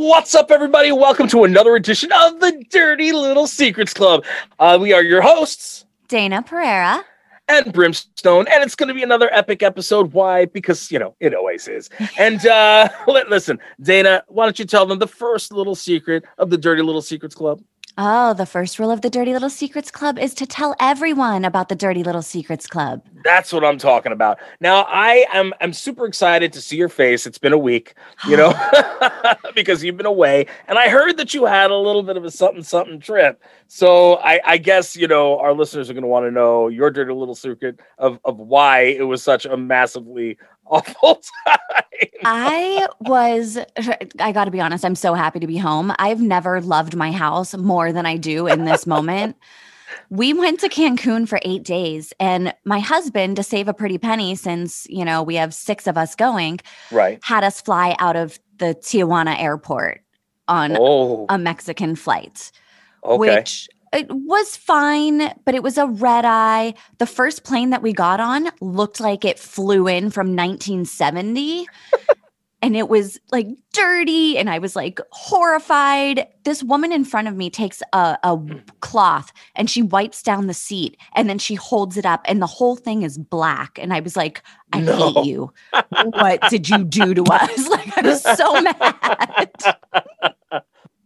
What's up, everybody? Welcome to another edition of the Dirty Little Secrets Club. Uh, we are your hosts, Dayna Pereira. and Brimstone, and it's going to be another epic episode. Why? Because, you know, it always is. And uh, listen, Dayna, why don't you tell them the first little secret of the Dirty Little Secrets Club? Oh, the first rule of the Dirty Little Secrets Club is to tell everyone about the Dirty Little Secrets Club. That's what I'm talking about. Now, I am I'm super excited to see your face. It's been a week, you know, because you've been away, and I heard that you had a little bit of a something something trip. So I, I guess you know our listeners are going to want to know your dirty little secret of of why it was such a massively awful time. I was, I got to be honest, I'm so happy to be home. I've never loved my house more than I do in this moment. We went to Cancun for eight days, and my husband, to save a pretty penny, since, you know, we have six of us going, right. had us fly out of the Tijuana airport on Oh, a Mexican flight, okay. which it was fine, but it was a red eye. The first plane that we got on looked like it flew in from 1970. and it was like dirty and i was like horrified this woman in front of me takes a, a cloth and she wipes down the seat and then she holds it up and the whole thing is black and i was like i No. hate you what did you do to us like i was so mad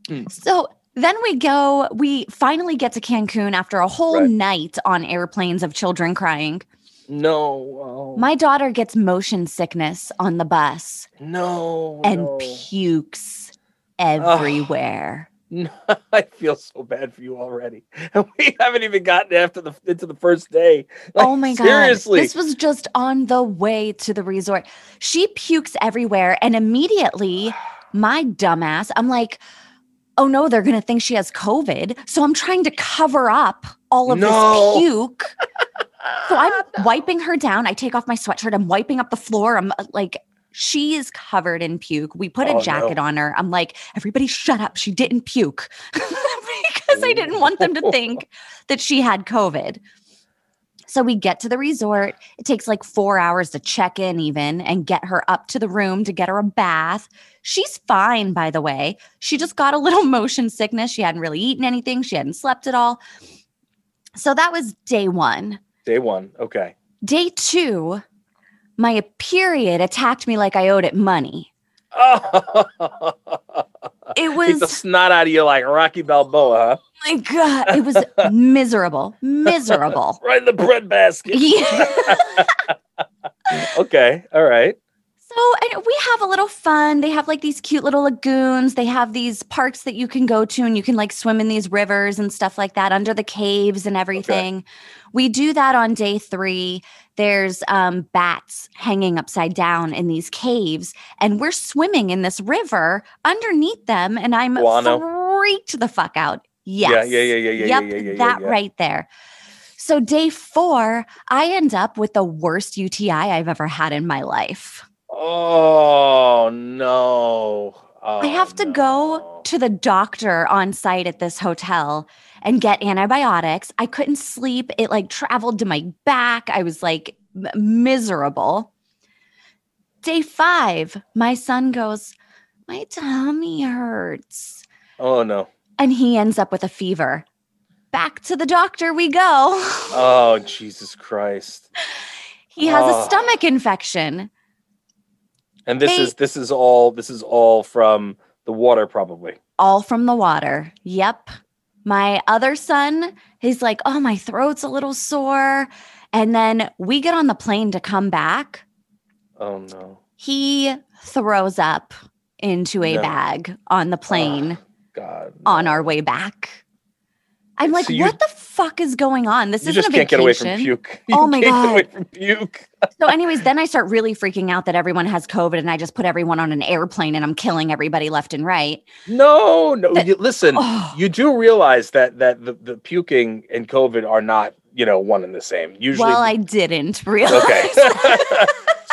Hmm. so then we go we finally get to cancun after a whole Right. night on airplanes of children crying no. Oh, my daughter gets motion sickness on the bus no. and no. pukes everywhere. No, I feel so bad for you already. And we haven't even gotten after the into the first day. Like, oh my god. Seriously. This was just on the way to the resort. She pukes everywhere and immediately my dumbass, I'm like, "Oh no, they're going to think she has COVID." So I'm trying to cover up all of No. this puke. So I'm wiping her down. I take off my sweatshirt. I'm wiping up the floor. I'm uh, like, she is covered in puke. We put Oh, a no. jacket on her. I'm like, everybody shut up. She didn't puke because I didn't want them to think that she had COVID. So we get to the resort. It takes like four hours to check in, even, and get her up to the room to get her a bath. She's fine, by the way. She just got a little motion sickness. She hadn't really eaten anything, she hadn't slept at all. So that was day one. Day one. Okay. Day two, my period attacked me like I owed it money. Oh, It was the snot out of you like Rocky Balboa, huh? Oh my God, it was miserable, miserable. Right in the bread basket. Yeah. Okay. All right. So, and we have a little fun. They have like these cute little lagoons. They have these parks that you can go to and you can like swim in these rivers and stuff like that under the caves and everything. We do that on day three. There's um, bats hanging upside down in these caves, and we're swimming in this river underneath them. And I'm Guano. freaked the fuck out. Yes. Yeah, yeah, yeah, yeah, yeah, Yep, yeah, yeah, yeah, that yeah. right there. So, day four, I end up with the worst UTI I've ever had in my life. Oh no. I Oh, have to go to the doctor on site at this hotel and get antibiotics. I couldn't sleep. It like traveled to my back. I was like miserable. Day five, my son goes, My tummy hurts. Oh no. And he ends up with a fever. Back to the doctor we go. Oh Jesus Christ. he has Oh. a ah. stomach infection. And this Hey. is this is all this is all from the water probably. all from the water. Yep. My other son, he's like, oh, my throat's a little sore. And then we get on the plane to come back. Oh no. He throws up into a No. bag on the plane ah, God. on our way back. I'm like, So you- what the fuck is going on? This isn't just a can't get away from vacation. puke. Oh my can't get away God. from puke. So, anyways, then I start really freaking out that everyone has COVID and I just put everyone on an airplane and I'm killing everybody left and right. No, no. That- you, listen, Oh, you do realize that that the, the puking and COVID are not, you know, one and the same. Usually, well, I didn't realize. okay.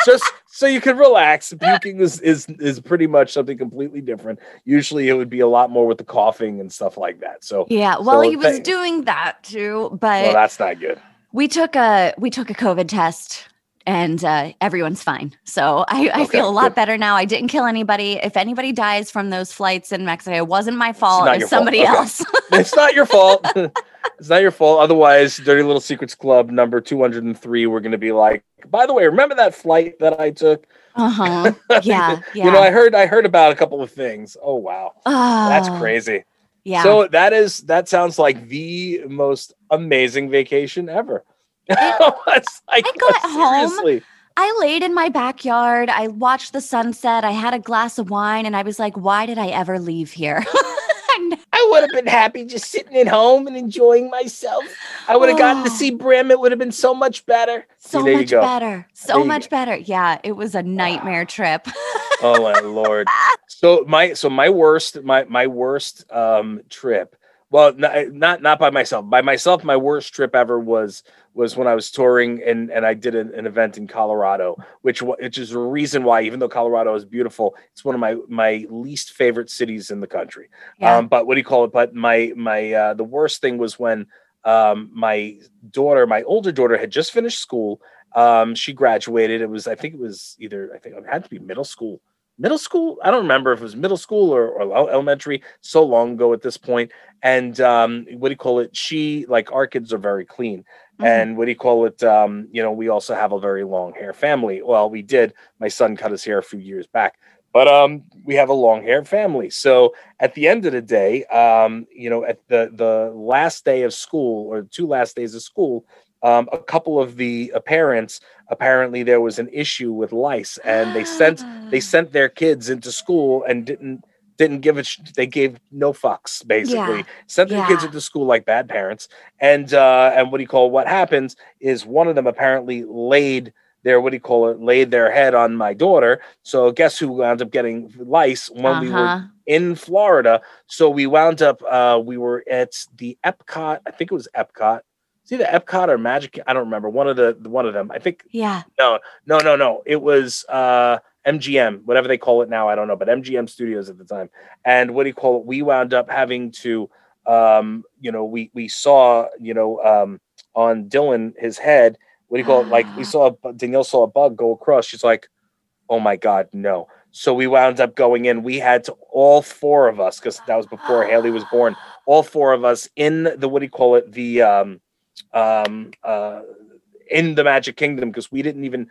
Just so you can relax. Puking is is is pretty much something completely different. Usually, it would be a lot more with the coughing and stuff like that. So, Yeah, well, So he was thank- doing that too, but well, that's not good. we took a we took a COVID test and uh, everyone's fine. So I, I Okay, feel a lot good. better now. I didn't kill anybody. If anybody dies from those flights in Mexico, it wasn't my fault. not It's your fault. somebody Okay. else. it's not your fault. it's not your fault. Otherwise, Dirty Little Secrets Club number 203, we're going to be like, by the way, remember that flight that I took? uh huh. Yeah. Yeah. You know, I heard I heard about a couple of things. Oh wow. That's Oh, crazy. Yeah. So that is that sounds like the most amazing vacation ever. it's like I got home. seriously. I laid in my backyard. I watched the sunset. I had a glass of wine, and I was like, "Why did I ever leave here?" And- I would have been happy just sitting at home and enjoying myself. I would have gotten to Oh. see Brim. It would have been so much better. So there you much better. So you much better. Yeah, it was a nightmare trip. oh my lord so my so my worst my my worst um trip well not not, not by myself by myself my worst trip ever was was when i was touring and and i did an, an event in colorado which which is a reason why even though colorado is beautiful it's one of my my least favorite cities in the country. Yeah. um but what do you call it? But my my uh the worst thing was when um my daughter my older daughter had just finished school. Um she graduated. It was i think it was either i think it had to be middle school. Middle school? I don't remember if it was middle school or, or elementary. So long ago at this point. point. And um what do you call it? She like our kids are very clean Mhm. and what do you call it um you know we also have a very long hair family. Well we did. My son cut his hair a few years back but um we have a long hair family. So at the end of the day um you know at the the last day of school or two last days of school um, a couple of the uh, parents apparently there was an issue with lice and they sent they sent their kids into school and didn't didn't give it sh- they gave no fucks basically Yeah. sent their kids into school like bad parents and uh and what do you call what happens is one of them apparently laid their what do you call it laid their head on my daughter so guess who wound up getting lice when we were Uh-huh. in Florida. So we wound up, uh, we were at the Epcot. I think it was Epcot. See the Epcot or Magic? I don't remember. One of the one of them. I think Yeah. no, no, no, no. It was uh, MGM, whatever they call it now. I don't know, but MGM Studios at the time. And what do you call it? We wound up having to, um, you know, we we saw, you know, um, on Dylan his head. What do you call it? Like we Ah. saw a Danielle saw a bug go across. She's like, "Oh my god, no!" So we wound up going in. We had to all four of us because that was before Haley was born. All four of us in the what do you call it? The um, um, uh, in the Magic Kingdom because we didn't even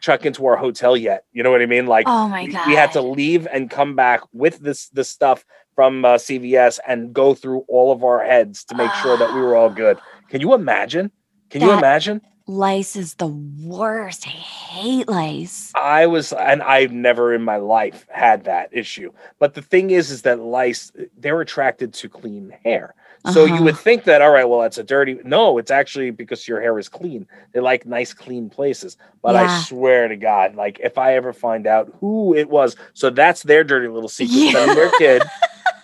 check into our hotel yet. You know what I mean? Like Oh my we- god. we had to leave and come back with this this stuff from uh, CVS and go through all of our heads to make sure that we were all good. Can you imagine? Can you imagine? lice is the worst. I hate lice. I was, and I've never in my life had that issue. But the thing is, is that lice they're attracted to clean hair. So you Uh-huh. would think that, all right, well, that's a dirty. No, it's actually because your hair is clean. They like nice, clean places. But I swear to God, like if I ever find out who it was, so that's their dirty little secret. Yeah. Yeah. Their kid.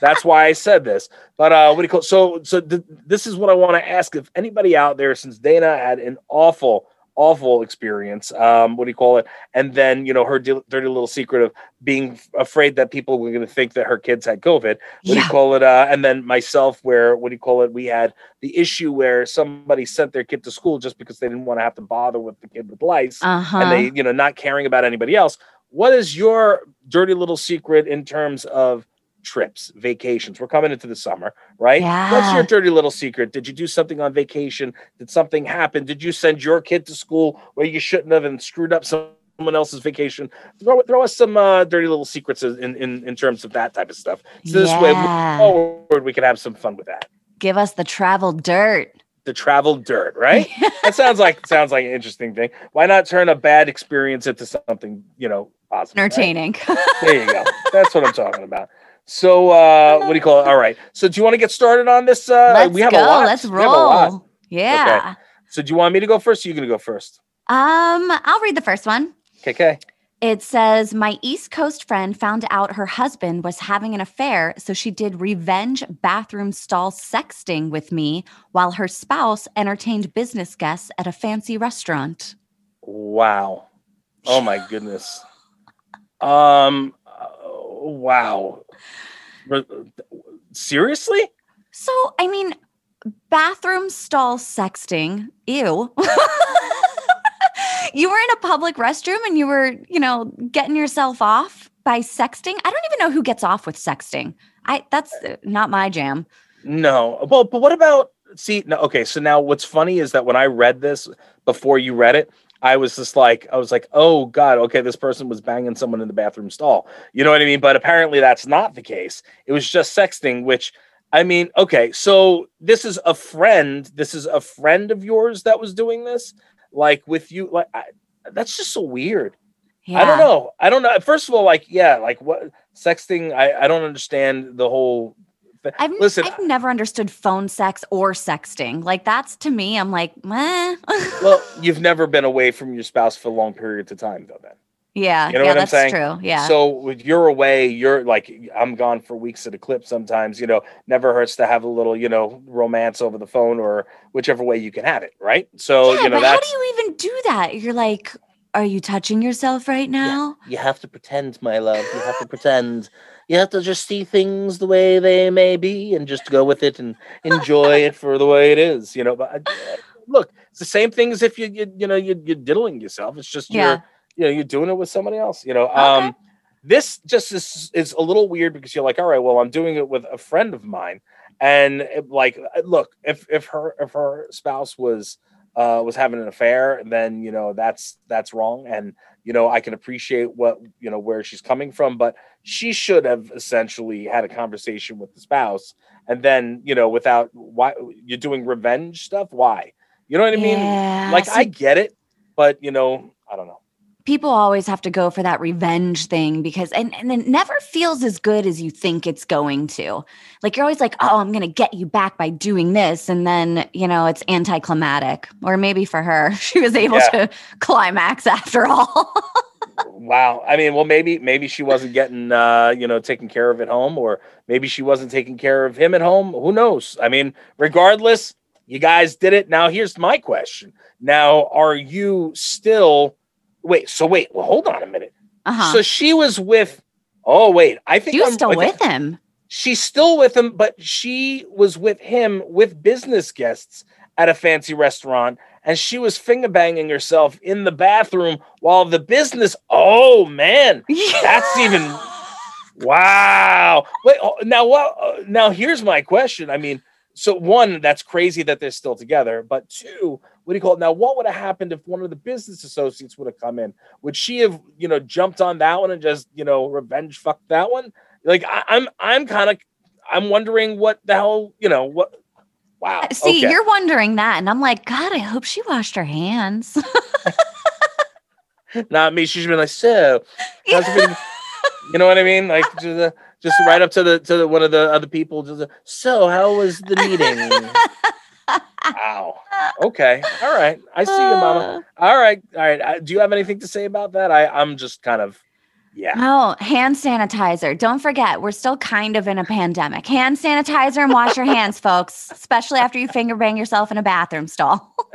That's why I said this. But uh, what do you call? So, so th- this is what I want to ask: if anybody out there, since Dayna had an awful, awful experience, um, what do you call it? And then you know her di- dirty little secret of being afraid that people were going to think that her kids had COVID what do you call it? Uh, and then myself, where what do you call it? We had the issue where somebody sent their kid to school just because they didn't want to have to bother with the kid with lice, Uh-huh. and they, you know, not caring about anybody else. What is your dirty little secret in terms of trips, vacations? We're coming into the summer, right? What's your dirty little secret? Did you do something on vacation? Did something happen? Did you send your kid to school where you shouldn't have and screwed up someone else's vacation? Throw, throw us some uh, dirty little secrets in, in in terms of that type of stuff. So this way, forward, we can have some fun with that. Give us the travel dirt. The travel dirt, right? that sounds like sounds like an interesting thing. Why not turn a bad experience into something you know right? Entertaining. There you go. That's what I'm talking about. So, uh, what do you call it? All right. So, do you want to get started on this? Uh, Let's we have go. a lot. Let's We have a lot. roll. Yeah. So do you want me to go first? Or you gonna go first? Um, I'll read the first one. Okay. It says, My East Coast friend found out her husband was having an affair, so she did revenge bathroom stall sexting with me while her spouse entertained business guests at a fancy restaurant. Wow. Oh my goodness. Um. Wow. Seriously? So, I mean, bathroom stall sexting, ew. you were in a public restroom and you were, you know, getting yourself off by sexting. I don't even know who gets off with sexting. I that's not my jam. No. Well, but what about? See, no. Okay. So now, what's funny is that when I read this before you read it, I was just like, I was like, oh god, okay, this person was banging someone in the bathroom stall. You know what I mean? But apparently, that's not the case. It was just sexting, which. I mean, okay, so this is a friend. This is a friend of yours that was doing this, like with you. Like, I, that's just so weird. Yeah. I don't know. I don't know. First of all, like, yeah, like what sexting? I I don't understand the whole. I've, Listen, I've never understood phone sex or sexting. Like that's to me, I'm like, meh. well, you've never been away from your spouse for a long periods of time, though. Then, yeah, you know yeah, what I'm saying? true. Yeah. So when you're away, you're like, I'm gone for weeks at a clip. Sometimes, you know, never hurts to have a little, you know, romance over the phone or whichever way you can have it, right? So yeah, you know but how do you even do that? You're like, are you touching yourself right now? you have to pretend, my love. You have to pretend. You have to just see things the way they may be and just go with it and enjoy it for the way it is. You know, but uh, look, it's the same thing as if you you, you know you, you're diddling yourself. It's just Yeah. you're you know you're doing it with somebody else. You know, um, this just is is a little weird because you're like, all right, well, I'm doing it with a friend of mine, and it, like, uh, look, if if her if her spouse was uh was having an affair, then you know that's that's wrong, and you know I can appreciate what you know where she's coming from, but she should have essentially had a conversation with the spouse, and then you know without why you're doing revenge stuff, why? You know what I mean? Yeah, Like see, I get it, but you know I don't know. People always have to go for that revenge thing because and, and it never feels as good as you think it's going to. Like you're always like, oh, I'm gonna get you back by doing this. And then, you know, it's anticlimactic. Or maybe for her, she was able Yeah. to climax after all. Wow. I mean, well, maybe maybe she wasn't getting uh, you know taken care of at home, or maybe she wasn't taking care of him at home. Who knows? I mean, regardless, you guys did it. Now, here's my question. Now, are you still? Wait. So wait. Well, hold on a minute. uh-huh. So she was with. Oh wait, I think she was I'm- still think- with him. She's still with him, but she was with him with business guests at a fancy restaurant, and she was finger banging herself in the bathroom while the business. Oh man, that's even wow. Wait, oh, now what? uh, Now here's my question. I mean, so one, that's crazy that they're still together, but two, what do you call it? Now, what would have happened if one of the business associates would have come in? Would she have, you know, jumped on that one and just, you know, revenge fucked that one? Like, I, I'm, I'm kind of, I'm wondering what the hell, you know, what. Wow. See, okay. you're wondering that. And I'm like, God, I hope she washed her hands. not me. She's been like, so, been? you know what I mean? Like, just, uh, just right up to the to the, one of the other people. Just, uh, so, how was the meeting? Wow. Okay. All right. I see you, Mama. All right. All right. Uh, do you have anything to say about that? I I'm just kind of, yeah. Oh, hand sanitizer. Don't forget, we're still kind of in a pandemic. Hand sanitizer and wash your hands, folks, especially after you finger bang yourself in a bathroom stall.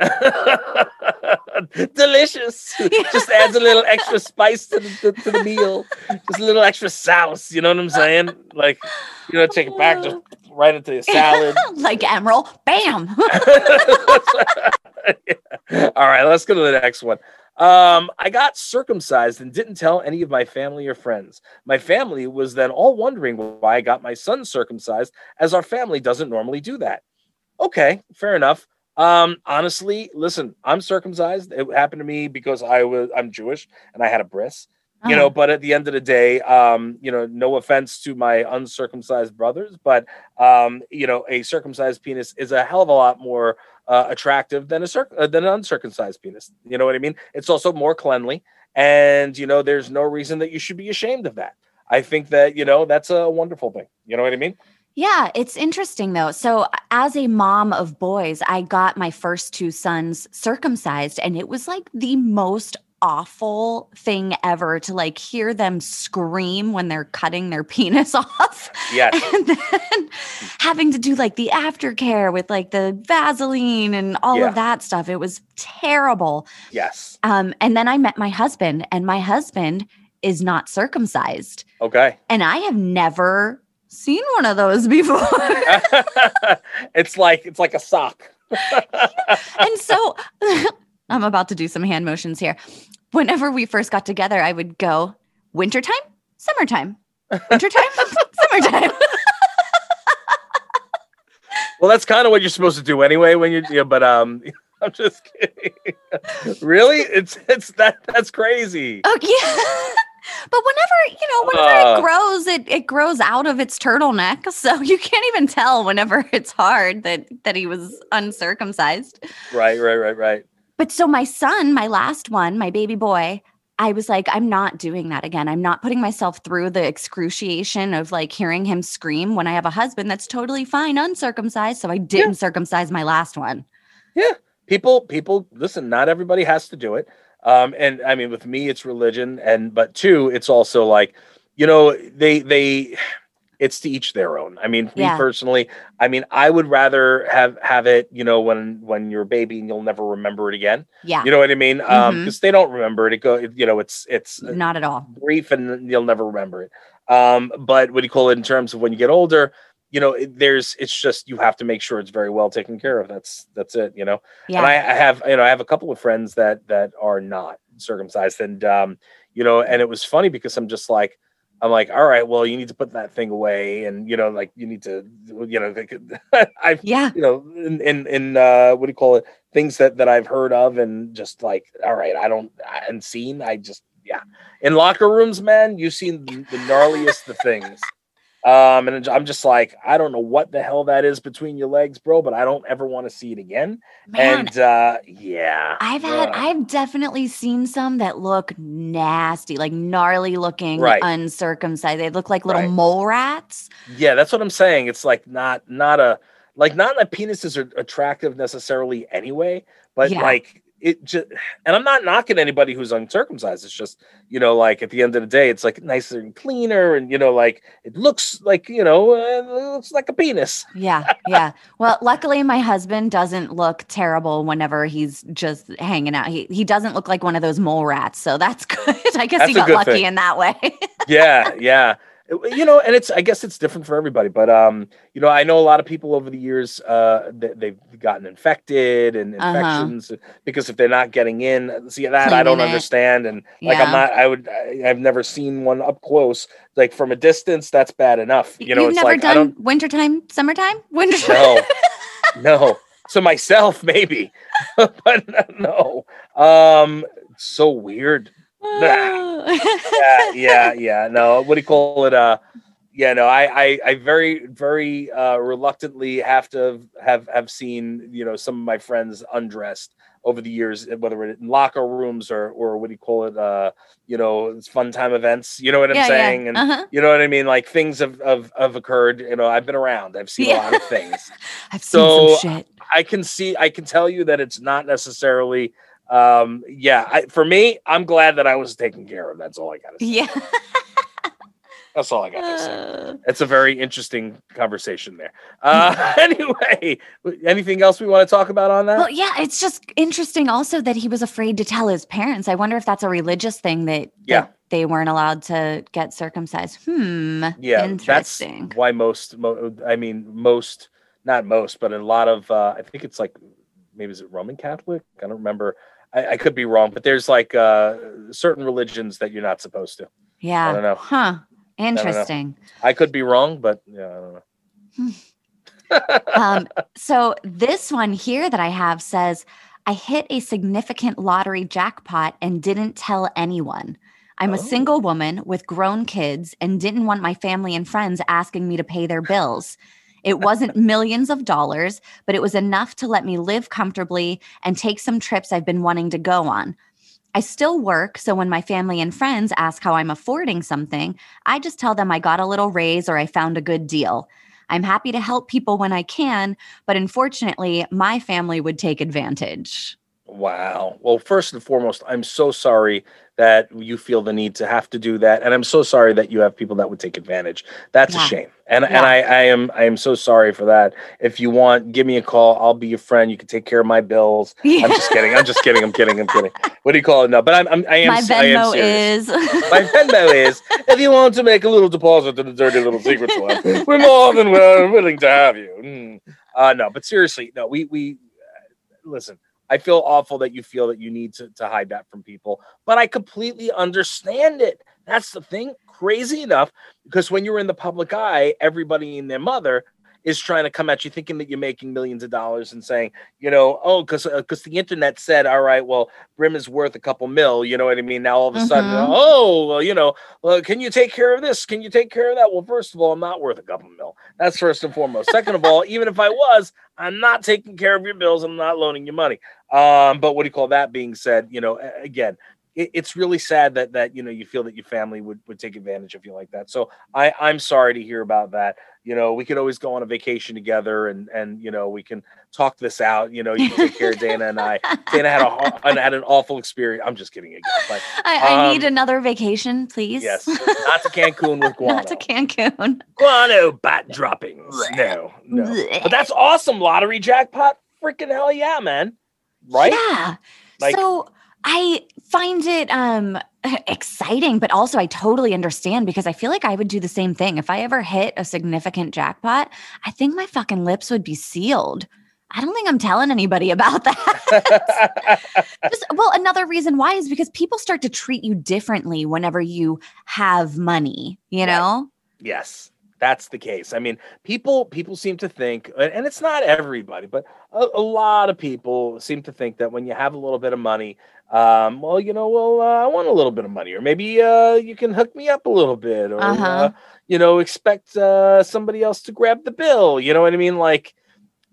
Delicious. Just adds a little extra spice to the, to, to the meal. Just a little extra sauce. You know what I'm saying? Like, you know, take it back just right into your salad. like Emeril, bam. All right, let's go to the next one. Um, I got circumcised and didn't tell any of my family or friends. My family was then all wondering why I got my son circumcised, as our family doesn't normally do that. Okay, fair enough. Um, honestly, listen, I'm circumcised. It happened to me because I was I'm Jewish and I had a bris you know but at the end of the day um you know no offense to my uncircumcised brothers but um you know a circumcised penis is a hell of a lot more uh, attractive than a circ- uh, than an uncircumcised penis. You know what i mean? It's also more cleanly and you know there's no reason that you should be ashamed of that. I think that you know that's a wonderful thing. You know what i mean? Yeah, it's interesting though. So, as a mom of boys, I got my first two sons circumcised, and it was like the most awful thing ever to like hear them scream when they're cutting their penis off. Yes. And then having to do like the aftercare with like the Vaseline and all Yeah. of that stuff. It was terrible. Yes. Um, and then I met my husband, and my husband is not circumcised. Okay. And I have never seen one of those before. it's like it's like a sock. and so I'm about to do some hand motions here. Whenever we first got together, I would go wintertime, summertime, wintertime, summertime. Well, that's kind of what you're supposed to do anyway when you yeah, but um I'm just kidding. really? It's it's that that's crazy. oh yeah. But whenever, you know, whenever Uh. it grows, it, it grows out of its turtleneck. So you can't even tell whenever it's hard that that he was uncircumcised. Right, right, right, right. But so my son, my last one, my baby boy, I was like, I'm not doing that again. I'm not putting myself through the excruciation of like hearing him scream when I have a husband that's totally fine, uncircumcised. So I didn't circumcise my last one. Yeah. People people listen not everybody has to do it um and i mean with me it's religion and but two it's also like you know they they it's to each their own i mean me personally i mean i would rather have have it you know when when you're a baby and you'll never remember it again Yeah, you know what i mean um Mhm. because they don't remember it it go you know it's it's not at all. brief and you'll never remember it. Um, but what do you call it in terms of when you get older? You know, it, there's it's just you have to make sure it's very well taken care of. That's that's it. You know, Yeah. and I, I have you know I have a couple of friends that that are not circumcised, and um, you know, and it was funny because I'm just like. I'm like, all right, well, you need to put that thing away, and you know, like you need to, you know, they could- I've, yeah. you know, in in, in uh, what do you call it? Things that that I've heard of, and just like, all right, I don't and seen. I just, yeah, in locker rooms, man, you've seen the, the gnarliest of things. Um, and I'm just like, I don't know what the hell that is between your legs, bro, but I don't ever want to see it again. Man, and uh, yeah, I've had, uh, I've definitely seen some that look nasty, like gnarly looking, Right. uncircumcised. They look like little Right. mole rats. yeah, that's what I'm saying. It's like not not a like not that penises are attractive necessarily anyway, but Yeah. like it just and I'm not knocking anybody who's uncircumcised. It's just, you know, like at the end of the day, it's like nicer and cleaner, and you know, like it looks like, you know, uh, it looks like a penis. Yeah, yeah. Well, luckily my husband doesn't look terrible whenever he's just hanging out. He he doesn't look like one of those mole rats, so that's good. I guess That's he got lucky thing. in that way. yeah yeah you know and it's i guess it's different for everybody but um you know i know a lot of people over the years uh that they've gotten infected and Uh-huh. infections because if they're not getting in see that i don't it. understand and like Yeah. i'm not i would I, i've never seen one up close like from a distance that's bad enough you know You've it's never like i done don't wintertime, summertime, wintertime. no no so myself maybe but no um so weird yeah, yeah, yeah. No, what do you call it? Uh, yeah, no. I, I, I very, very uh, reluctantly have to have have seen you know some of my friends undressed over the years, whether in locker rooms or or what do you call it? Uh, you know, it's fun time events. You know what I'm yeah, saying? yeah. And uh-huh. you know what I mean? Like things have, have have occurred. You know, I've been around. I've seen Yeah. a lot of things. I've seen some shit. I can see. I can tell you that it's not necessarily. Um, yeah, I, for me, I'm glad that I was taken care of. That's all I gotta say. Yeah. That's all I got to say. Uh, It's a very interesting conversation there. Uh, anyway, anything else we want to talk about on that? well, yeah, it's just interesting also that he was afraid to tell his parents. I wonder if that's a religious thing that, Yeah. that they weren't allowed to get circumcised. Hmm. yeah, Interesting. that's why most. Mo- I mean, most, not most, but a lot of. Uh, I think it's like maybe is it Roman Catholic? I don't remember. I, I could be wrong, but there's like uh, certain religions that you're not supposed to. yeah. I don't know. Huh. Interesting. I could be wrong, but yeah, I don't know. um, so this one here that I have says, I hit a significant lottery jackpot and didn't tell anyone. I'm Oh. a single woman with grown kids and didn't want my family and friends asking me to pay their bills. It wasn't millions of dollars, but it was enough to let me live comfortably and take some trips I've been wanting to go on. I still work, so when my family and friends ask how I'm affording something, I just tell them I got a little raise or I found a good deal. I'm happy to help people when I can, but unfortunately, my family would take advantage. Wow. Well, first and foremost, I'm so sorry that you feel the need to have to do that, and I'm so sorry that you have people that would take advantage. That's Yeah. a shame, and and I, I am I am so sorry for that. If you want, give me a call. I'll be your friend. You can take care of my bills. I'm just kidding. I'm just kidding. I'm kidding. I'm kidding. What do you call it? No, but I'm, I'm I am my s- I am Venmo is. My Venmo is if you want to make a little deposit to the Dirty Little Secrets Club, we're more than willing to have you. Mm. Uh, no, but seriously, no, we we uh, listen. I feel awful that you feel that you need to, to hide that from people, but I completely understand it. That's the thing. Crazy enough, because when you're in the public eye, everybody and their mother is trying to come at you thinking that you're making millions of dollars and saying, you know, oh, because because the internet said, all right, well, Brim is worth a couple mil. You know what I mean? Now all of a sudden, Mhm. oh, well, you know, well, can you take care of this? Can you take care of that? Well, first of all, I'm not worth a couple mil. That's first and foremost. Second of all, even if I was, I'm not taking care of your bills. I'm not loaning you money. Um, but what do you call that being said? You know, again, it, it's really sad that that you know you feel that your family would would take advantage of you like that. So I I'm sorry to hear about that. You know, we could always go on a vacation together and and you know we can talk this out. You know, you can take care of Dayna and I. Dayna had a and had an awful experience. I'm just kidding again, but I, I need Um, another vacation, please. yes, not to Cancun with guano. Not to Cancun. guano bat droppings. No, no. But that's awesome. Lottery jackpot. Freaking hell yeah, man. Right? Yeah. Like- so I find it um exciting, but also I totally understand because I feel like I would do the same thing. If I ever hit a significant jackpot, I think my fucking lips would be sealed. I don't think I'm telling anybody about that. Just, well, another reason why is because people start to treat you differently whenever you have money, you know? yes, that's the case. I mean, people people seem to think, and it's not everybody, but a, a lot of people seem to think that when you have a little bit of money, um, well, you know, well, uh, I want a little bit of money, or maybe uh, you can hook me up a little bit, or Uh-huh. uh, you know, expect uh, somebody else to grab the bill. You know what I mean? Like,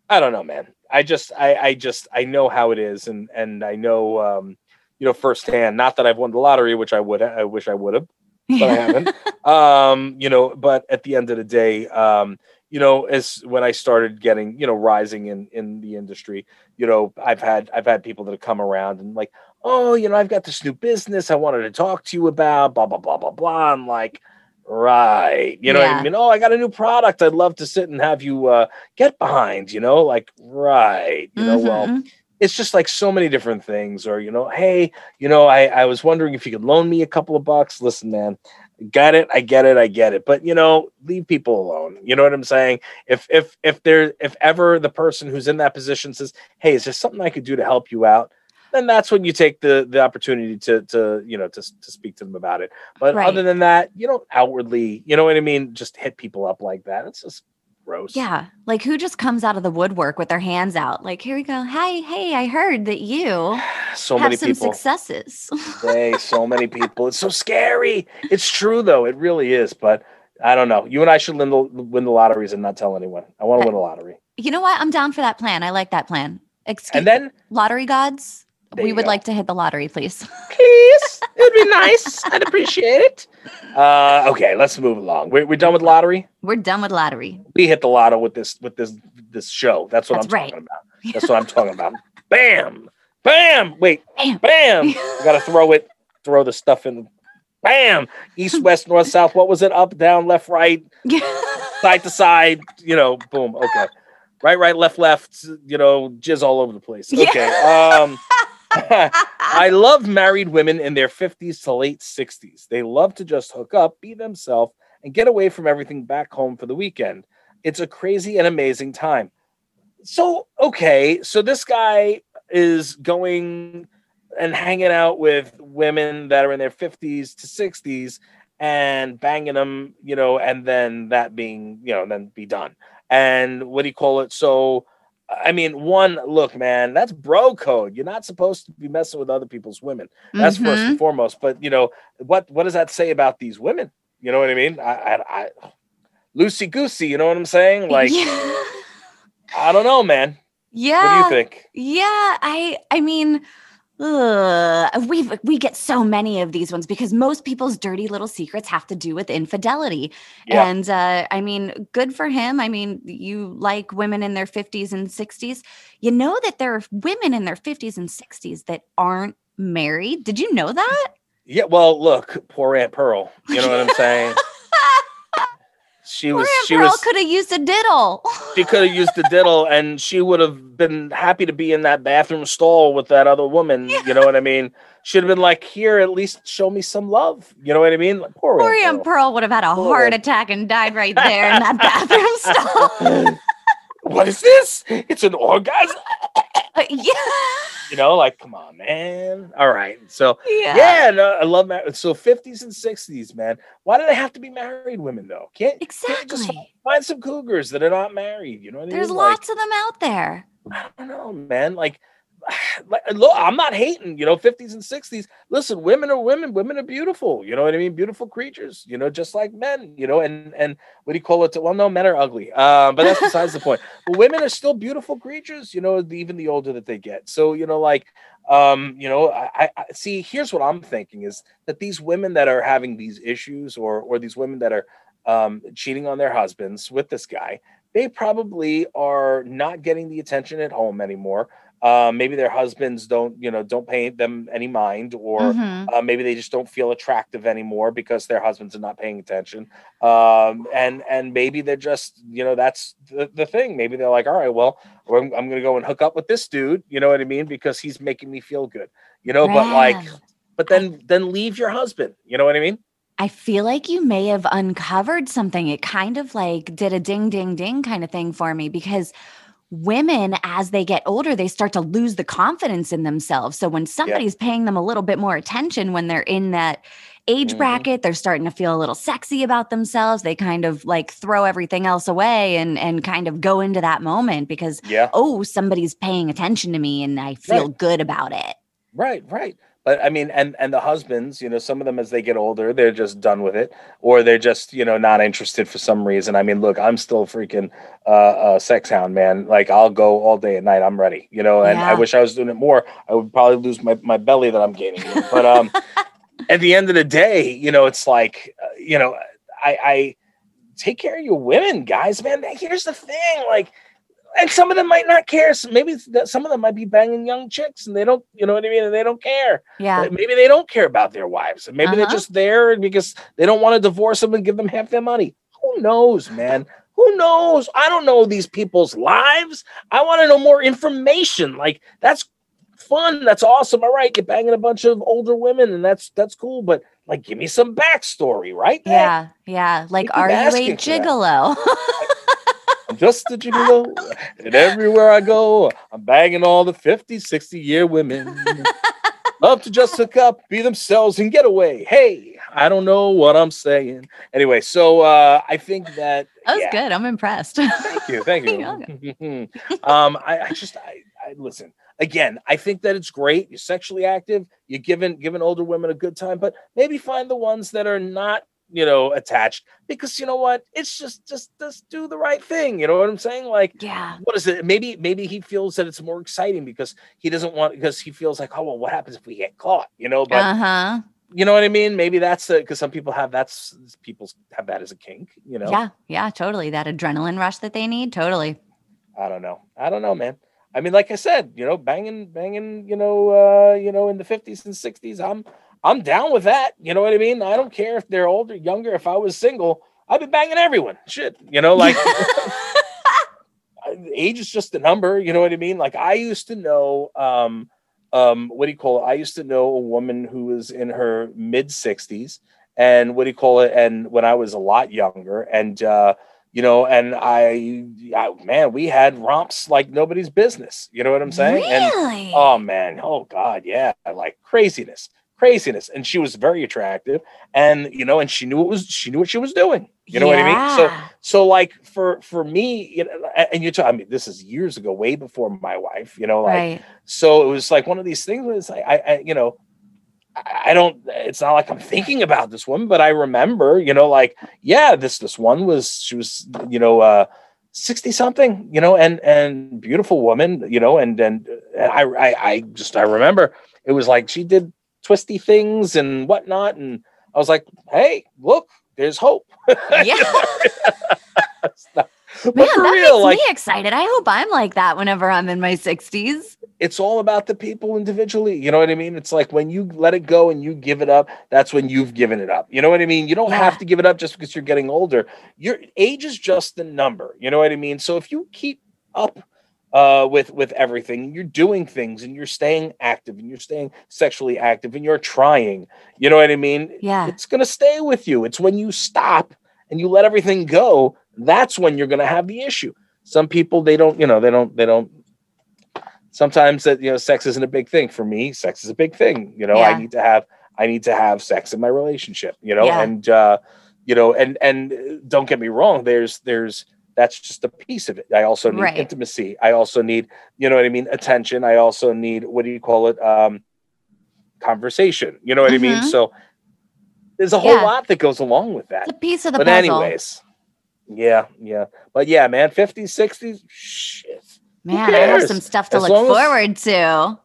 I don't know, man. I just, I, I just, I know how it is, and and I know, um, you know, firsthand. Not that I've won the lottery, which I would, I wish I would have, but I haven't. um, you know, but at the end of the day, um, you know, as when I started getting, you know, rising in in the industry, you know, I've had I've had people that have come around and like, oh, you know, I've got this new business I wanted to talk to you about, blah blah blah blah blah. I'm like, right, you know Yeah. I mean? Oh, I got a new product. I'd love to sit and have you uh, get behind. You know, like, right, you know, well Mhm. It's just like so many different things or you know hey you know i i was wondering if you could loan me a couple of bucks. Listen man got it i get it i get it but you know leave people alone you know what i'm saying? If if if there if ever the person who's in that position says hey is there something i could do to help you out? then that's when you take the the opportunity to to you know to, to speak to them about it but Right. other than that you don't outwardly you know what i mean just hit people up like that it's just gross Yeah. Like who just comes out of the woodwork with their hands out? Like, here we go. Hi, hey, I heard that you so have many some people successes. Hey, so many people. It's so scary. It's true though. It really is. But I don't know. You and I should win the win the lotteries and not tell anyone. I want to win a lottery. you know what? I'm down for that plan. I like that plan. Excuse And then lottery gods. We would go. like to hit the lottery, please. please, it'd be nice. I'd appreciate it. Uh, okay, let's move along. We're, we're done with lottery. We're done with lottery. We hit the lotto with this with this this show. That's what That's I'm right. talking about. That's what I'm talking about. Bam, bam. Wait, Bam. bam. I gotta throw it. Throw the stuff in. Bam. East, west, north, south. What was it? Up, down, left, right. side to side, you know, boom. Okay. Right, right, left, left, you know, jizz all over the place. Yeah. Okay. Um I love married women in their 50s to late 60s. They love to just hook up, be themselves, and get away from everything back home for the weekend. It's a crazy and amazing time. So, okay, so this guy is going and hanging out with women that are in their 50s to 60s and banging them, you know, and then that being, you know, then be done. And what do you call it? So, I mean, one, look, man, that's bro code. You're not supposed to be messing with other people's women. That's first Mhm. and foremost. But you know, what what does that say about these women? You know what I mean? I, I, I loosey goosey. You know what I'm saying? Like, Ugh, we we get so many of these ones because most people's dirty little secrets have to do with infidelity. Yeah. And uh, I mean, good for him. I mean, you like women in their 50s and 60s. You know that there are women in their 50s and 60s that aren't married. Did you know that? Yeah, well, look, poor Aunt Pearl. You know what I'm saying? She Poor was Aunt she Pearl was could have used a diddle. she could have used a diddle and she would have been happy to be in that bathroom stall with that other woman. You know what I mean? She'd have been like, here, at least show me some love. You know what I mean? Like, poor, Poor Pearl. Pearl would have had a Poor heart Aunt- attack and died right there in that bathroom stall. what is this? It's an orgasm. Uh, yeah. You know, like, come on, man. All right. So Yeah. yeah, no, I love marriage. So 50s and 60s, man. Why do they have to be married women though? Can't, can't just Exactly. find some cougars that are not married. You know what I There's mean? Like, lots of them out there. I don't know, man. Like, like, look, I'm not hating, you know, 50s and 60s. Listen, women are women. Women are beautiful. You know what I mean? Beautiful creatures, you know, just like men, you know, and and what do you call it? Well, no, men are ugly. Um, but that's besides the point. But women are still beautiful creatures, you know, even the older that they get. So, you know, like um, you know, I, I I- see here's what I'm thinking is that these women that are having these issues or or these women that are um cheating on their husbands with this guy, they probably are not getting the attention at home anymore. Uh, maybe their husbands don't, you know, don't pay them any mind, or Mhm. uh, maybe they just don't feel attractive anymore because their husbands are not paying attention. Um, and and maybe they're just, you know, that's the, the thing. Maybe they're like, all right, well, I'm, I'm going to go and hook up with this dude. You know what I mean? Because he's making me feel good. You know, but like, but then then leave your husband. You know what I mean? I feel like you may have uncovered something. It kind of like did a ding, ding, ding kind of thing for me because women, as they get older, they start to lose the confidence in themselves. So when somebody's paying them a little bit more attention when they're in that age Mhm. bracket, they're starting to feel a little sexy about themselves. They kind of like throw everything else away and and kind of go into that moment because Yeah. oh, somebody's paying attention to me and I feel Right. good about it. Right, right. But I mean, and and the husbands, you know, some of them as they get older, they're just done with it, or they're just, you know, not interested for some reason. I mean, look, I'm still a freaking uh, uh sex hound, man. Like I'll go all day and night. I'm ready, you know. And I wish I was doing it more. I would probably lose my my belly that I'm gaining. But um, at the end of the day, you know, it's like, uh, you know, I I take care of your women, guys, man. Here's the thing, like and some of them might not care. So maybe some of them might be banging young chicks and they don't, you know what I mean? And they don't care. Yeah. Maybe they don't care about their wives. and Maybe they're Uh-huh. just there because they don't want to divorce them and give them half their money. Who knows, man? Who knows? I don't know these people's lives. I want to know more information. Like that's fun. That's awesome. All right, you're banging a bunch of older women, and that's that's cool. But like, give me some backstory, right? Yeah, yeah. Like, are you a gigolo? Just a gigolo, and everywhere I go, I'm banging all the 50, 60 year women. Love to just hook up, be themselves, and get away. Hey, I don't know what I'm saying. Anyway, so uh, I think that That was yeah, good. I'm impressed. Thank you, thank you. um, I, I just, I, I listen again. I think that it's great. You're sexually active. You're giving giving older women a good time, but maybe find the ones that are not, you know, attached. Because you know what? It's just, just, just do the right thing. You know what I'm saying? Like, yeah. what is it? Maybe, maybe he feels that it's more exciting because he doesn't want because he feels like, oh well, what happens if we get caught? You know, but Uh huh. you know what I mean? Maybe that's because some people have that's people have that as a kink. You know? Yeah. Yeah. Totally. That adrenaline rush that they need. Totally. I don't know. I don't know, man. I mean, like I said, you know, banging, banging, you know, uh, you know, in the fifties and sixties, I'm, I'm down with that. You know what I mean? I don't care if they're older, younger. If I was single, I'd be banging everyone. Shit, you know, like age is just a number. You know what I mean? Like I used to know, um, um, what do you call it? I used to know a woman who was in her mid sixties, and what do you call it? And when I was a lot younger, and uh, you know, and I, I, man, we had romps like nobody's business. You know what I'm saying? And Really? oh man, oh god, yeah, like craziness, craziness. And she was very attractive, and you know, and she knew it was she knew what she was doing. You know what I mean? So so like for for me, you know, and you talk, I mean, this is years ago, way before my wife. You know, like right. so it was like one of these things. Was like I, I you know. I don't. It's not like I'm thinking about this woman, but I remember, you know, like yeah, this this one was she was, you know, uh, sixty something, you know, and and beautiful woman, you know, and and and I, I I just I remember it was like she did twisty things and whatnot, and I was like, hey, look, there's hope. Yeah. Man, that real, makes like me excited. I hope I'm like that whenever I'm in my 60s. it's all about the people individually. You know what I mean? It's like when you let it go and you give it up, that's when you've given it up. You know what I mean? You don't Yeah. have to give it up just because you're getting older. Your age is just a number. You know what I mean? So if you keep up uh, with with everything, you're doing things and you're staying active and you're staying sexually active and you're trying. You know what I mean? Yeah. It's gonna stay with you. It's when you stop and you let everything go, that's when you're gonna have the issue. Some people they don't, you know, they don't, they don't sometimes that you know sex isn't a big thing for me sex is a big thing you know Yeah. i need to have i need to have sex in my relationship you know Yeah. and uh you know and and uh, don't get me wrong there's there's that's just a piece of it i also need Right. intimacy i also need you know what i mean attention i also need what do you call it um conversation you know what i mean Mhm. so there's a whole Yeah. lot that goes along with that It's a piece of the puzzle. but puzzle. anyways yeah yeah but yeah man 50s 60s shit Man, I have some stuff to As look long as- forward to.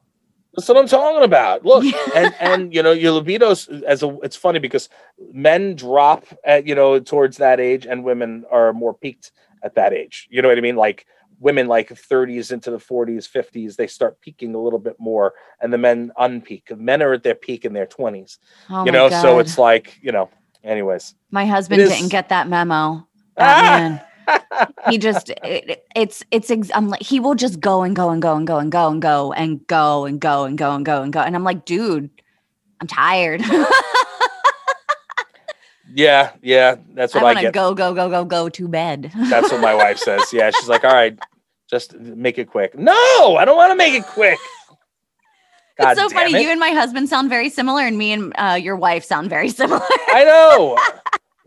That's what I'm talking about. Look, and and you know your libido's as a. It's funny because men drop at you know towards that age, and women are more peaked at that age. You know what I mean? Like women, like 30s into the 40s, 50s, they start peaking a little bit more, and the men unpeak. Men are at their peak in their 20s. Oh you know, God. so it's like you know. Anyways, my husband is- didn't get that memo. Ah! That man. He just it, it's it's ex- I'm like he will just go and go and go and go and go and go and go and go and go and go and go and I'm like, dude, I'm tired. Yeah, yeah, that's what I, to get. go go go go go to bed. That's what my wife says. Yeah, she's like, all right, just make it quick. No, I don't want to make it quick. God it's so funny. it. You and my husband sound very similar, and me and uh, your wife sound very similar. I know.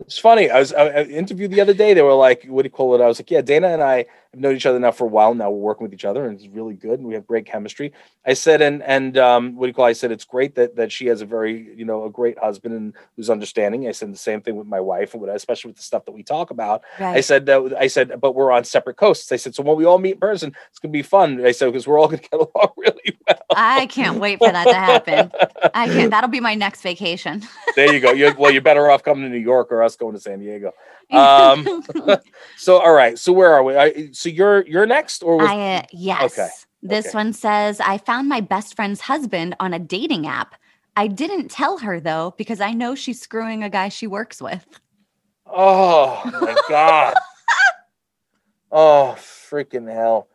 It's funny. I was I, I interviewed the other day. They were like, "What do you call it?" I was like, "Yeah, Dayna and I have known each other now for a while. Now we're working with each other, and it's really good, and we have great chemistry." I said, "And and um, what do you call?" It? I said, "It's great that that she has a very you know a great husband and who's understanding." I said the same thing with my wife, and with, especially with the stuff that we talk about. I said that I said, but we're on separate coasts. I said, so when we all meet in person, it's gonna be fun. I said because we're all gonna get along really well. I can't wait for that to happen. I can't. That'll be my next vacation. there you go. You're, well, you're better off coming to New York or us going to San Diego. Um, So all right. So where are we? I, so you're you're next, or was, I uh, yes. Okay, This okay. one says I found my best friend's husband on a dating app. I didn't tell her though because I know she's screwing a guy she works with. oh my god. oh freaking hell!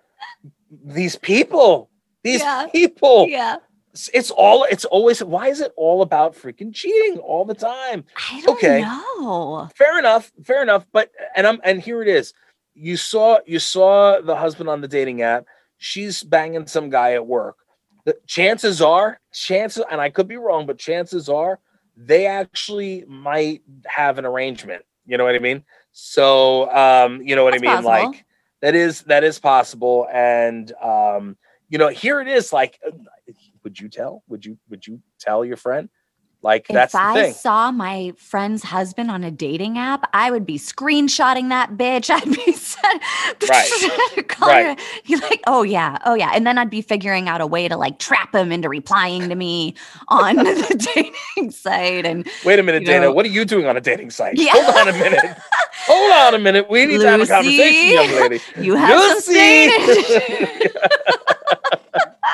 These people. These Yeah. people. Yeah. It's, it's all. It's always. Why is it all about freaking cheating all the time? I don't Okay. know. fair enough fair enough but and i'm and here it is you saw you saw the husband on the dating app. She's banging some guy at work. The chances are chances and i could be wrong but chances are they actually might have an arrangement. You know what i mean? So um you know what That's i mean? possible. like that is that is possible. And um you know here it is like uh, would you tell would you would you tell your friend like that's if the I thing saw my friend's husband on a dating app, I would be screenshotting that bitch. I'd be said, Right. calling Right. like, oh yeah, oh yeah, and then I'd be figuring out a way to like trap him into replying to me on the dating site. And Wait a minute, you Dayna. know- What are you doing on a dating site? Yeah. Hold on a minute. Hold on a minute. We need to have a conversation, young lady. you have some Lucy!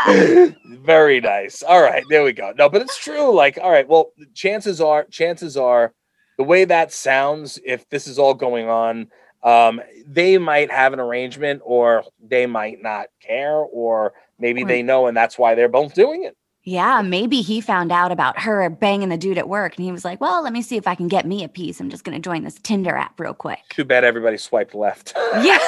Spanish. Very nice. All right, there we go. No, but it's true. Like, all right, well, chances are, chances are, the way that sounds, if this is all going on, um, they might have an arrangement, or they might not care, or maybe Or- they know, and that's why they're both doing it. yeah, maybe he found out about her banging the dude at work, and he was like, well, let me see if I can get me a piece. I'm just gonna join this Tinder app real quick. Too bad everybody swiped left. Yeah.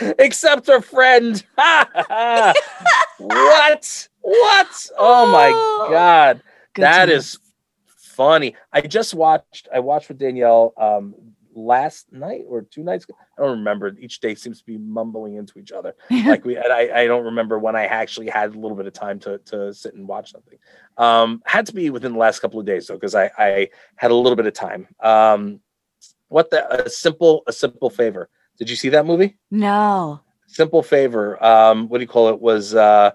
Except her friend. what? What? Oh my Oh. god. Good That times. is funny. I just watched I watched with Danielle um last night or two nights ago. I don't remember. Each day seems to be mumbling into each other. Like we and I, I don't remember when I actually had a little bit of time to to sit and watch something. Um had to be within the last couple of days though, because I, I had a little bit of time. Um what the a simple a simple favor. Did you see that movie? no. Simple Favor. Um, what do you call it? Was uh,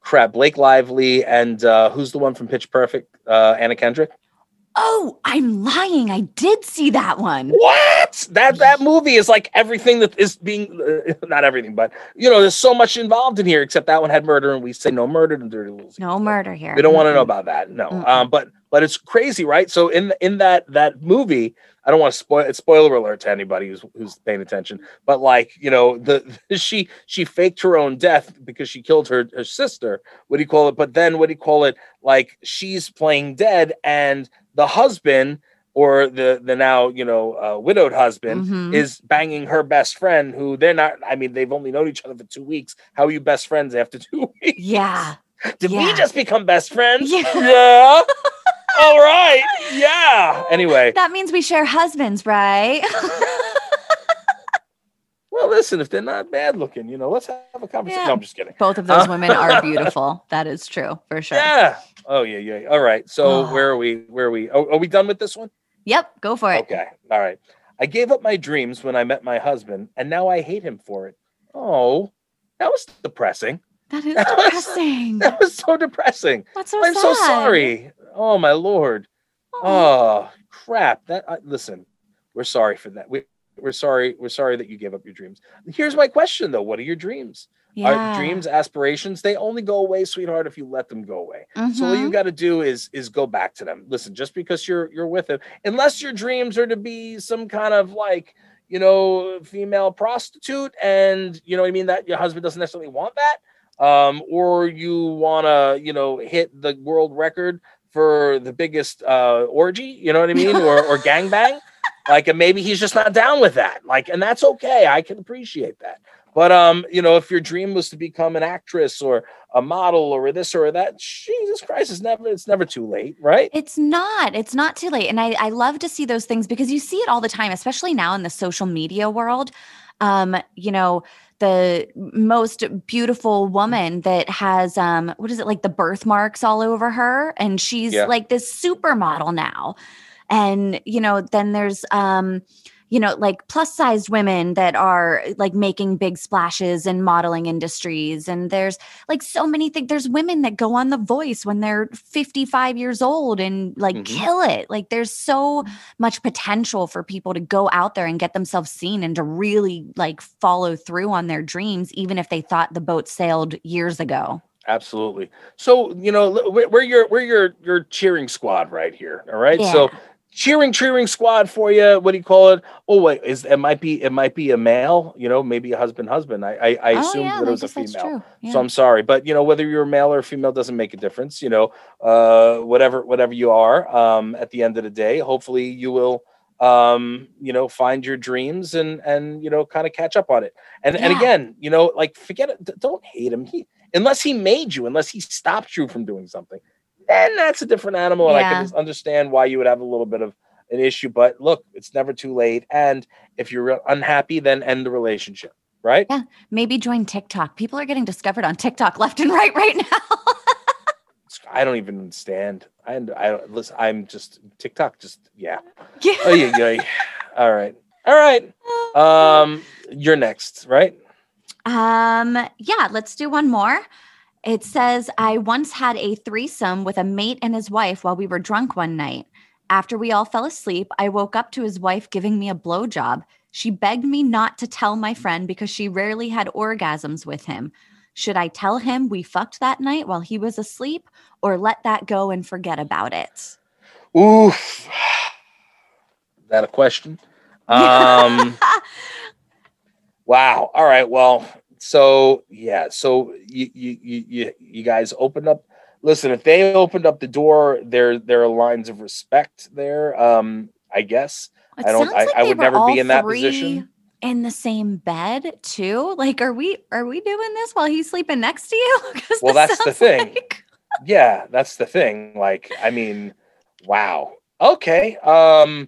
crap. Blake Lively and uh, who's the one from Pitch Perfect? Uh, Anna Kendrick. Oh, I'm lying. I did see that one. What? That that movie is like everything that is being uh, not everything, but you know, there's so much involved in here. Except that one had murder, and we say no murder in Dirty Little No murder here. We don't want to know about that. No. Mm-mm. Um, but but it's crazy, right? So in in that that movie, I don't want to spoil it's spoiler alert to anybody who's who's paying attention. But like, you know, the she she faked her own death because she killed her her sister. What do you call it? But then what do you call it? Like she's playing dead and the husband or the the now, you know, uh, widowed husband Mhm. is banging her best friend who they're not I mean, they've only known each other for 2 weeks. How are you best friends after 2 weeks? Yeah. Did we just become best friends? Yeah. Yeah. All right. Yeah. Anyway, That means we share husbands, right? well, listen, if they're not bad looking, you know, let's have a conversation. Yeah. No, I'm just kidding. Both of those women are beautiful. That is true for sure. Yeah. Oh, yeah, yeah. All right. So Oh. where are we? Where are we? Oh, are we done with this one? Yep. Go for it. Okay. All right. I gave up my dreams when I met my husband, and now I hate him for it. Oh, that was depressing. That is That was- depressing. That was so depressing. That's so I'm sad. so sorry. Oh my lord. Oh. Oh crap! That I, listen, we're sorry for that. We we're sorry. We're sorry that you gave up your dreams. Here's my question though: What are your dreams? yeah. Are dreams, aspirations? They only go away, sweetheart, if you let them go away. So all you Mhm. got to do is is go back to them. Listen, just because you're you're with him, unless your dreams are to be some kind of like you know female prostitute, and you know what I mean that your husband doesn't necessarily want that, um, or you want to you know hit the world record for the biggest uh, orgy, you know what I mean, or or gangbang. Like, and maybe he's just not down with that. Like, and that's okay. I can appreciate that. But um, you know, if your dream was to become an actress or a model or this or that, Jesus Christ, it's never it's never too late, right? It's not. It's not too late. And I, I love to see those things because you see it all the time, especially now in the social media world. Um, you know, the most beautiful woman that has um what is it like the birthmarks all over her and she's Yeah. like this supermodel now and you know then there's um you know like plus sized women that are like making big splashes in modeling industries and there's like so many things there's women that go on the voice when they're 55 years old and like Mhm. kill it like there's so much potential for people to go out there and get themselves seen and to really like follow through on their dreams even if they thought the boat sailed years ago Absolutely. So you know, we're, your we're your your cheering squad right here. All right. So Yeah. Cheering cheering squad for you. What do you call it? Oh wait, is it might be it might be a male. You know, maybe a husband husband. I I, I oh assumed yeah that it was a female. yeah. So I'm sorry, but you know whether you're a male or female doesn't make a difference. You know, uh, whatever whatever you are, um, at the end of the day, hopefully you will, um, you know, find your dreams and and you know kind of catch up on it. And and again, you know, like forget it. Don't hate him. He unless he made you, unless he stopped you from doing something, then that's a different animal. And I can just understand why you would have a little bit of an issue. But look, it's never too late. And if you're unhappy, then end the relationship. Right? Yeah. maybe join tiktok people are getting discovered on tiktok left and right right now I don't even understand. I, I listen. I'm just TikTok. Just yeah. yeah Oh yeah, yeah. All right, all right. Um, you're next, right? Um, yeah, let's do one more. It says, I once had a threesome with a mate and his wife while we were drunk one night. After we all fell asleep, I woke up to his wife giving me a blowjob. She begged me not to tell my friend because she rarely had orgasms with him. Should I tell him we fucked that night while he was asleep or let that go and forget about it? Oof. Is that a question? Um. wow. All right. Well. So yeah. So you you you you, you guys opened up. Listen, if they opened up the door, there there are lines of respect there. Um. I guess. It I don't- I- like I would never be in that position. In the same bed too? Like, are we are we doing this while he's sleeping next to you? Well, that's the thing. like- yeah that's the thing like i mean wow okay um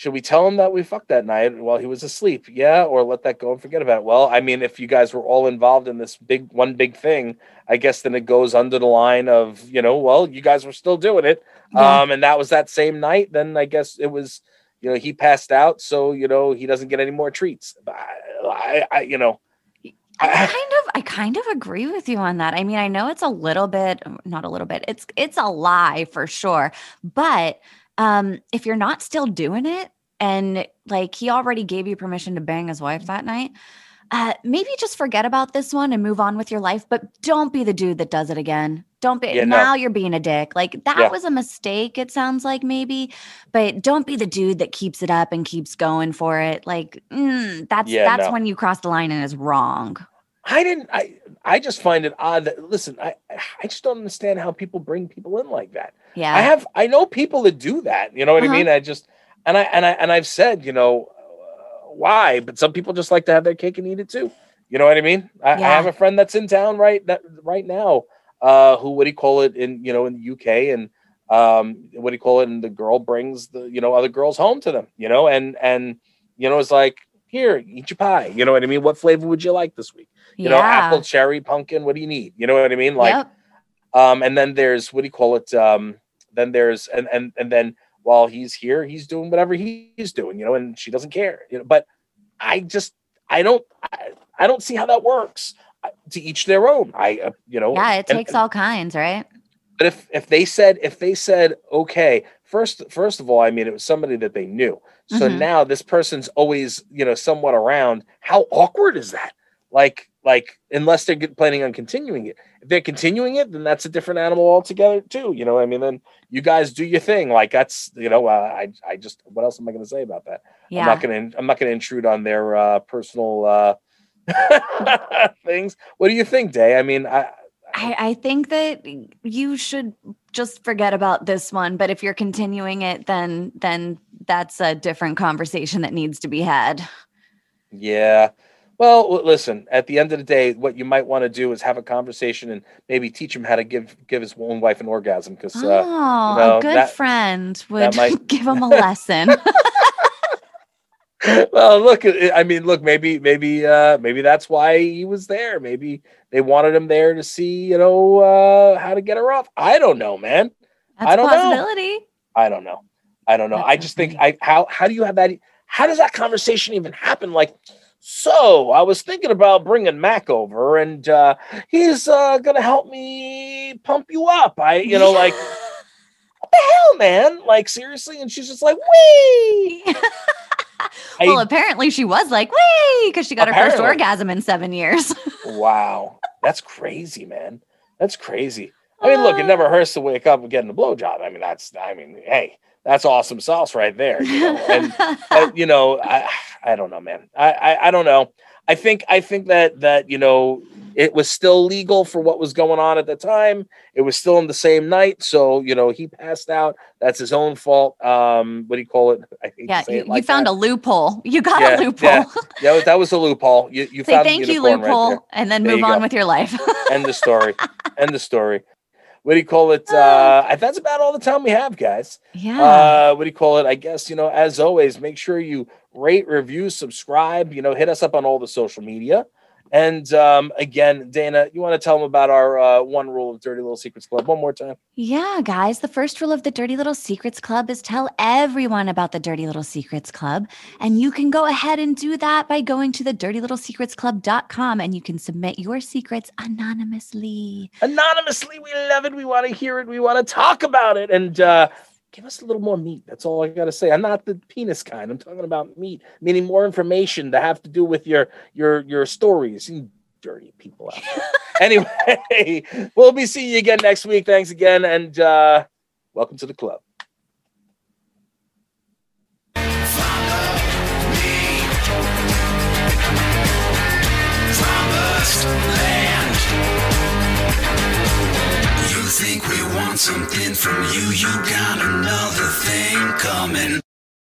should we tell him that we fucked that night while he was asleep yeah or let that go and forget about it well i mean if you guys were all involved in this big one big thing i guess then it goes under the line of you know well you guys were still doing it Yeah. um and that was that same night then i guess it was you know he passed out so you know he doesn't get any more treats I, I, I you know I kind of I kind of agree with you on that. I mean, I know it's a little bit not a little bit. It's it's a lie for sure. But um if you're not still doing it and like he already gave you permission to bang his wife that night, uh maybe just forget about this one and move on with your life, but don't be the dude that does it again. Don't be Yeah, no. now you're being a dick. Like that Yeah. was a mistake it sounds like maybe, but don't be the dude that keeps it up and keeps going for it. Like mm, that's Yeah, that's no. when you cross the line and is wrong. I didn't. I I just find it odd that listen. I I just don't understand how people bring people in like that. Yeah. I have I know people that do that. You know what Uh-huh. I mean? I just and I and I and I've said you know uh, why, but some people just like to have their cake and eat it too. You know what I mean? I, I have a friend that's in town right that right now. Uh, who what do you call it in you know in the UK and um what do you call it? And the girl brings the you know other girls home to them. You know and and you know it's like here eat your pie. You know what I mean? What flavor would you like this week? You know apple, cherry, pumpkin. What do you need? You know what I mean? Like yep. um, and then there's what do you call it? Um, then there's and and and then while he's here, he's doing whatever he's doing, you know, and she doesn't care, you know. But I just I don't I, I don't see how that works. I- To each their own. I uh, you know. Yeah, it and- takes all kinds, right? But if if they said if they said okay, first first of all, I mean it was somebody that they knew. So Mhm. now this person's always you know somewhat around. How awkward is that? Like like unless they're planning on continuing it. If they're continuing it, then that's a different animal altogether too. You know, I mean, then you guys do your thing. Like that's you know, uh, I I just what else am I going to say about that? Yeah. I'm not going to I'm not going to intrude on their uh, personal uh, things. What do you think, Day? I mean, I I, I think that you should just forget about this one. But if you're continuing it, then then that's a different conversation that needs to be had. Yeah. Well, listen. At the end of the day, what you might want to do is have a conversation and maybe teach him how to give give his own wife an orgasm. Because oh, uh, know, a good that- friend would might- give him a lesson. well, look. uh, I mean, look. Maybe, maybe, uh, maybe that's why he was there. Maybe they wanted him there to see, you know, uh, how to get her off. I don't know, man. That's I don't a know. I don't know. I don't know. That's I just think. I how how do you have that? How does that conversation even happen? Like, so I was thinking about bringing Mac over, and uh, he's uh, gonna help me pump you up. I, you know, like what the hell, man? Like seriously? And she's just like, wee. well, I- apparently she was like, "Wait," because she got her first orgasm in seven years. Wow, that's crazy, man. That's crazy. I mean, look, it never hurts to wake up and getting a blowjob. I mean, that's, I mean, hey, that's awesome sauce right there. You know? And uh, you know, I, I don't know, man. I, I, I don't know. I think, I think that that you know, it was still legal for what was going on at the time. It was still in the same night, so you know, he passed out. That's his own fault. Um, what do you call it? I yeah, you, like you found that. a loophole. You got Yeah, a loophole. yeah. Yeah, that was a loophole. You, you Say found a thank you, unicorn right loophole, and then There move on go. with your life. End the story. End the story. What do you call it? Uh, that's about all the time we have, guys. yeah. Uh, what do you call it? I guess, you know, as always, make sure you rate, review, subscribe, you know, hit us up on all the social media. And um, again, Dayna, you want to tell them about our uh, one rule of Dirty Little Secrets Club one more time? Yeah, guys, the first rule of the Dirty Little Secrets Club is tell everyone about the Dirty Little Secrets Club. And you can go ahead and do that by going to the dirtylittlesecretsclub.com and you can submit your secrets anonymously. Anonymously, we love it. We want to hear it. We want to talk about it. And uh, give us a little more meat. That's all I got to say. I'm not the penis kind. I'm talking about meat, meaning more information that have to do with your your your stories. You dirty people out there. anyway, we'll be seeing you again next week. Thanks again, and uh, welcome to the club. Something from you, you got another thing coming.